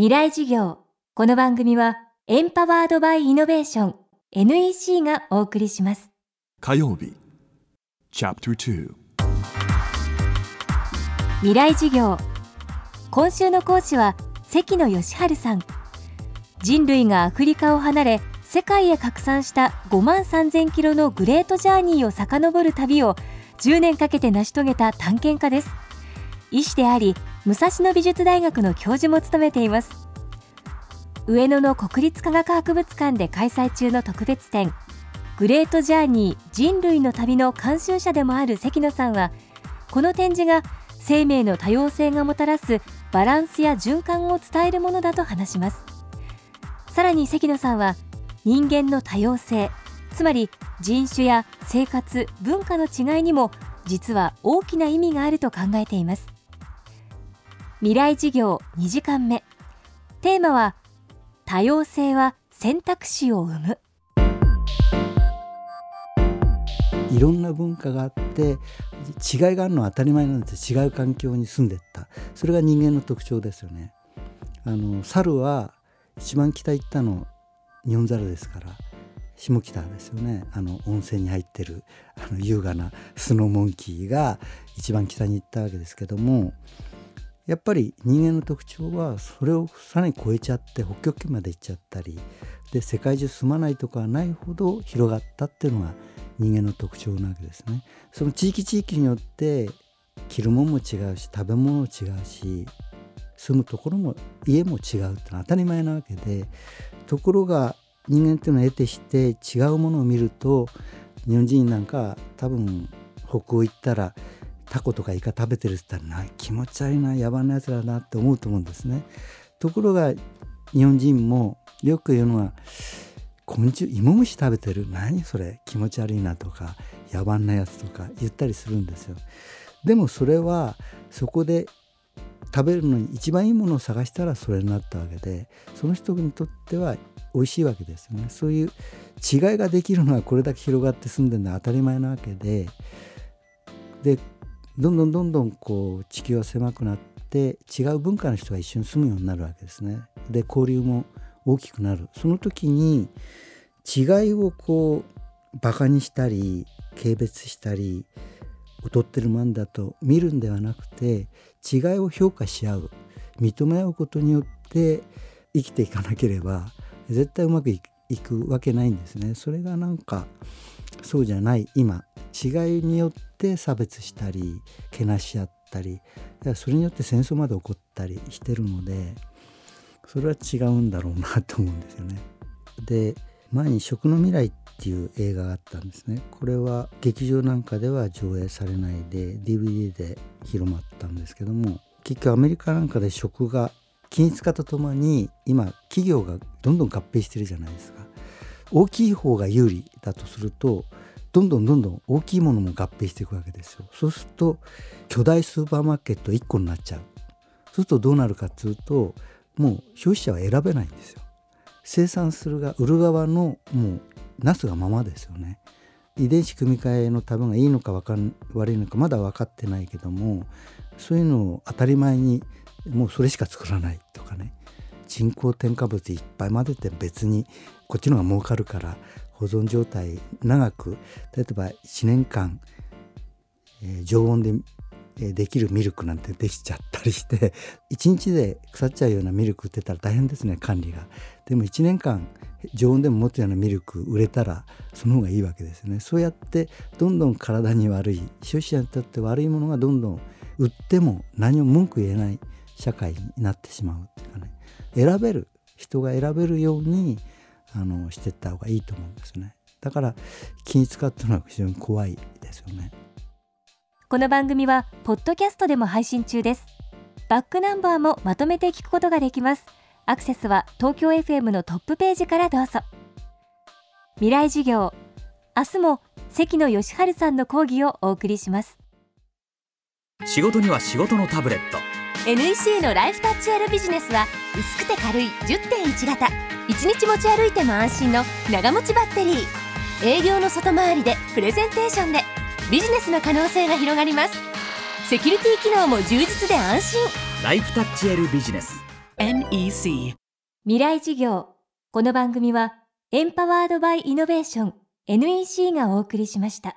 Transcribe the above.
未来事業。この番組はエンパワードバイイノベーション NEC がお送りします。火曜日 Chapter 2未来事業。今週の講師は関野義治さん。人類がアフリカを離れ世界へ拡散した5万3000キロのグレートジャーニーを遡る旅を10年かけて成し遂げた探検家です。医師であり武蔵野美術大学の教授も務めています。上野の国立科学博物館で開催中の特別展グレートジャーニー人類の旅の監修者でもある関野さんはこの展示が生命の多様性がもたらすバランスや循環を伝えるものだと話します。さらに関野さんは人間の多様性つまり人種や生活文化の違いにも実は大きな意味があると考えています。未来事業2時間目。テーマは多様性は選択肢を生む。いろんな文化があって違いがあるのは当たり前なんです。違う環境に住んでった。それが人間の特徴ですよね。あの猿は一番北行ったの日本猿ですから下北ですよね。あの温泉に入ってるあの優雅なスノーモンキーが一番北に行ったわけですけどもやっぱり人間の特徴はそれをさらに超えちゃって北極圏まで行っちゃったりで世界中住まないとかはないほど広がったっていうのが人間の特徴なわけですね。その地域地域によって着るものも違うし食べ物も違うし住むところも家も違うってのは当たり前なわけでところが人間っていうのは得てして違うものを見ると日本人なんか多分北欧行ったらタコとかイカ食べてるって言ったらな気持ち悪いな野蛮なやつらだなって思うと思うんですね。ところが日本人もよく言うのは昆虫芋虫食べてる何それ気持ち悪いなとか野蛮なやつとか言ったりするんですよ。でもそれはそこで食べるのに一番いいものを探したらそれになったわけでその人にとっては美味しいわけですよねそういう違いができるのはこれだけ広がって住んでるのは当たり前なわけででどんどんどんどんこう地球は狭くなって違う文化の人が一緒に住むようになるわけですね。で交流も大きくなるその時に違いをこうバカにしたり軽蔑したり劣ってるもんだと見るんではなくて違いを評価し合う認め合うことによって生きていかなければ絶対うまくいくわけないんですね。それがなんかそうじゃない今違いによって差別したりけなし合ったりそれによって戦争まで起こったりしてるのでそれは違うんだろうなと思うんですよね。で前に「食の未来」っていう映画があったんですね。これは劇場なんかでは上映されないで DVD で広まったんですけども結局アメリカなんかで食が均一化とともに今企業がどんどん合併してるじゃないですか。大きい方が有利だとするとどんどんどんどん大きいものも合併していくわけですよ。そうすると巨大スーパーマーケット1個になっちゃう。そうするとどうなるかっていうともう消費者は選べないんですよ。生産するが売る側のもうなすがままですよね。遺伝子組み換えのためがいいのかかん悪いのかまだ分かってないけどもそういうのを当たり前にもうそれしか作らないとかね。人工添加物いっぱい混ぜて別にこっちの方が儲かるから保存状態長く例えば1年間、えー、常温でできるミルクなんてできちゃったりして 1日で腐っちゃうようなミルク売ってたら大変ですね管理が。でも1年間常温でも持つようなミルク売れたらその方がいいわけですね。そうやってどんどん体に悪い消費者にとって悪いものがどんどん売っても何も文句言えない社会になってしまうっていうかね選べる人が選べるようにあのしていった方がいいと思うんですね。だから均一化っていうのは非常に怖いですよね。この番組はポッドキャストでも配信中です。バックナンバーもまとめて聞くことができます。アクセスは東京 FM のトップページからどうぞ。未来事業明日も関野義治さんの講義をお送りします。仕事には仕事のタブレット。NEC のライフタッチ L ビジネスは薄くて軽い10.1型1日持ち歩いても安心の長持ちバッテリー。営業の外回りでプレゼンテーションでビジネスの可能性が広がります。セキュリティ機能も充実で安心。ライフタッチ L ビジネス。NEC 未来事業。この番組はエンパワードバイイノベーション NEC がお送りしました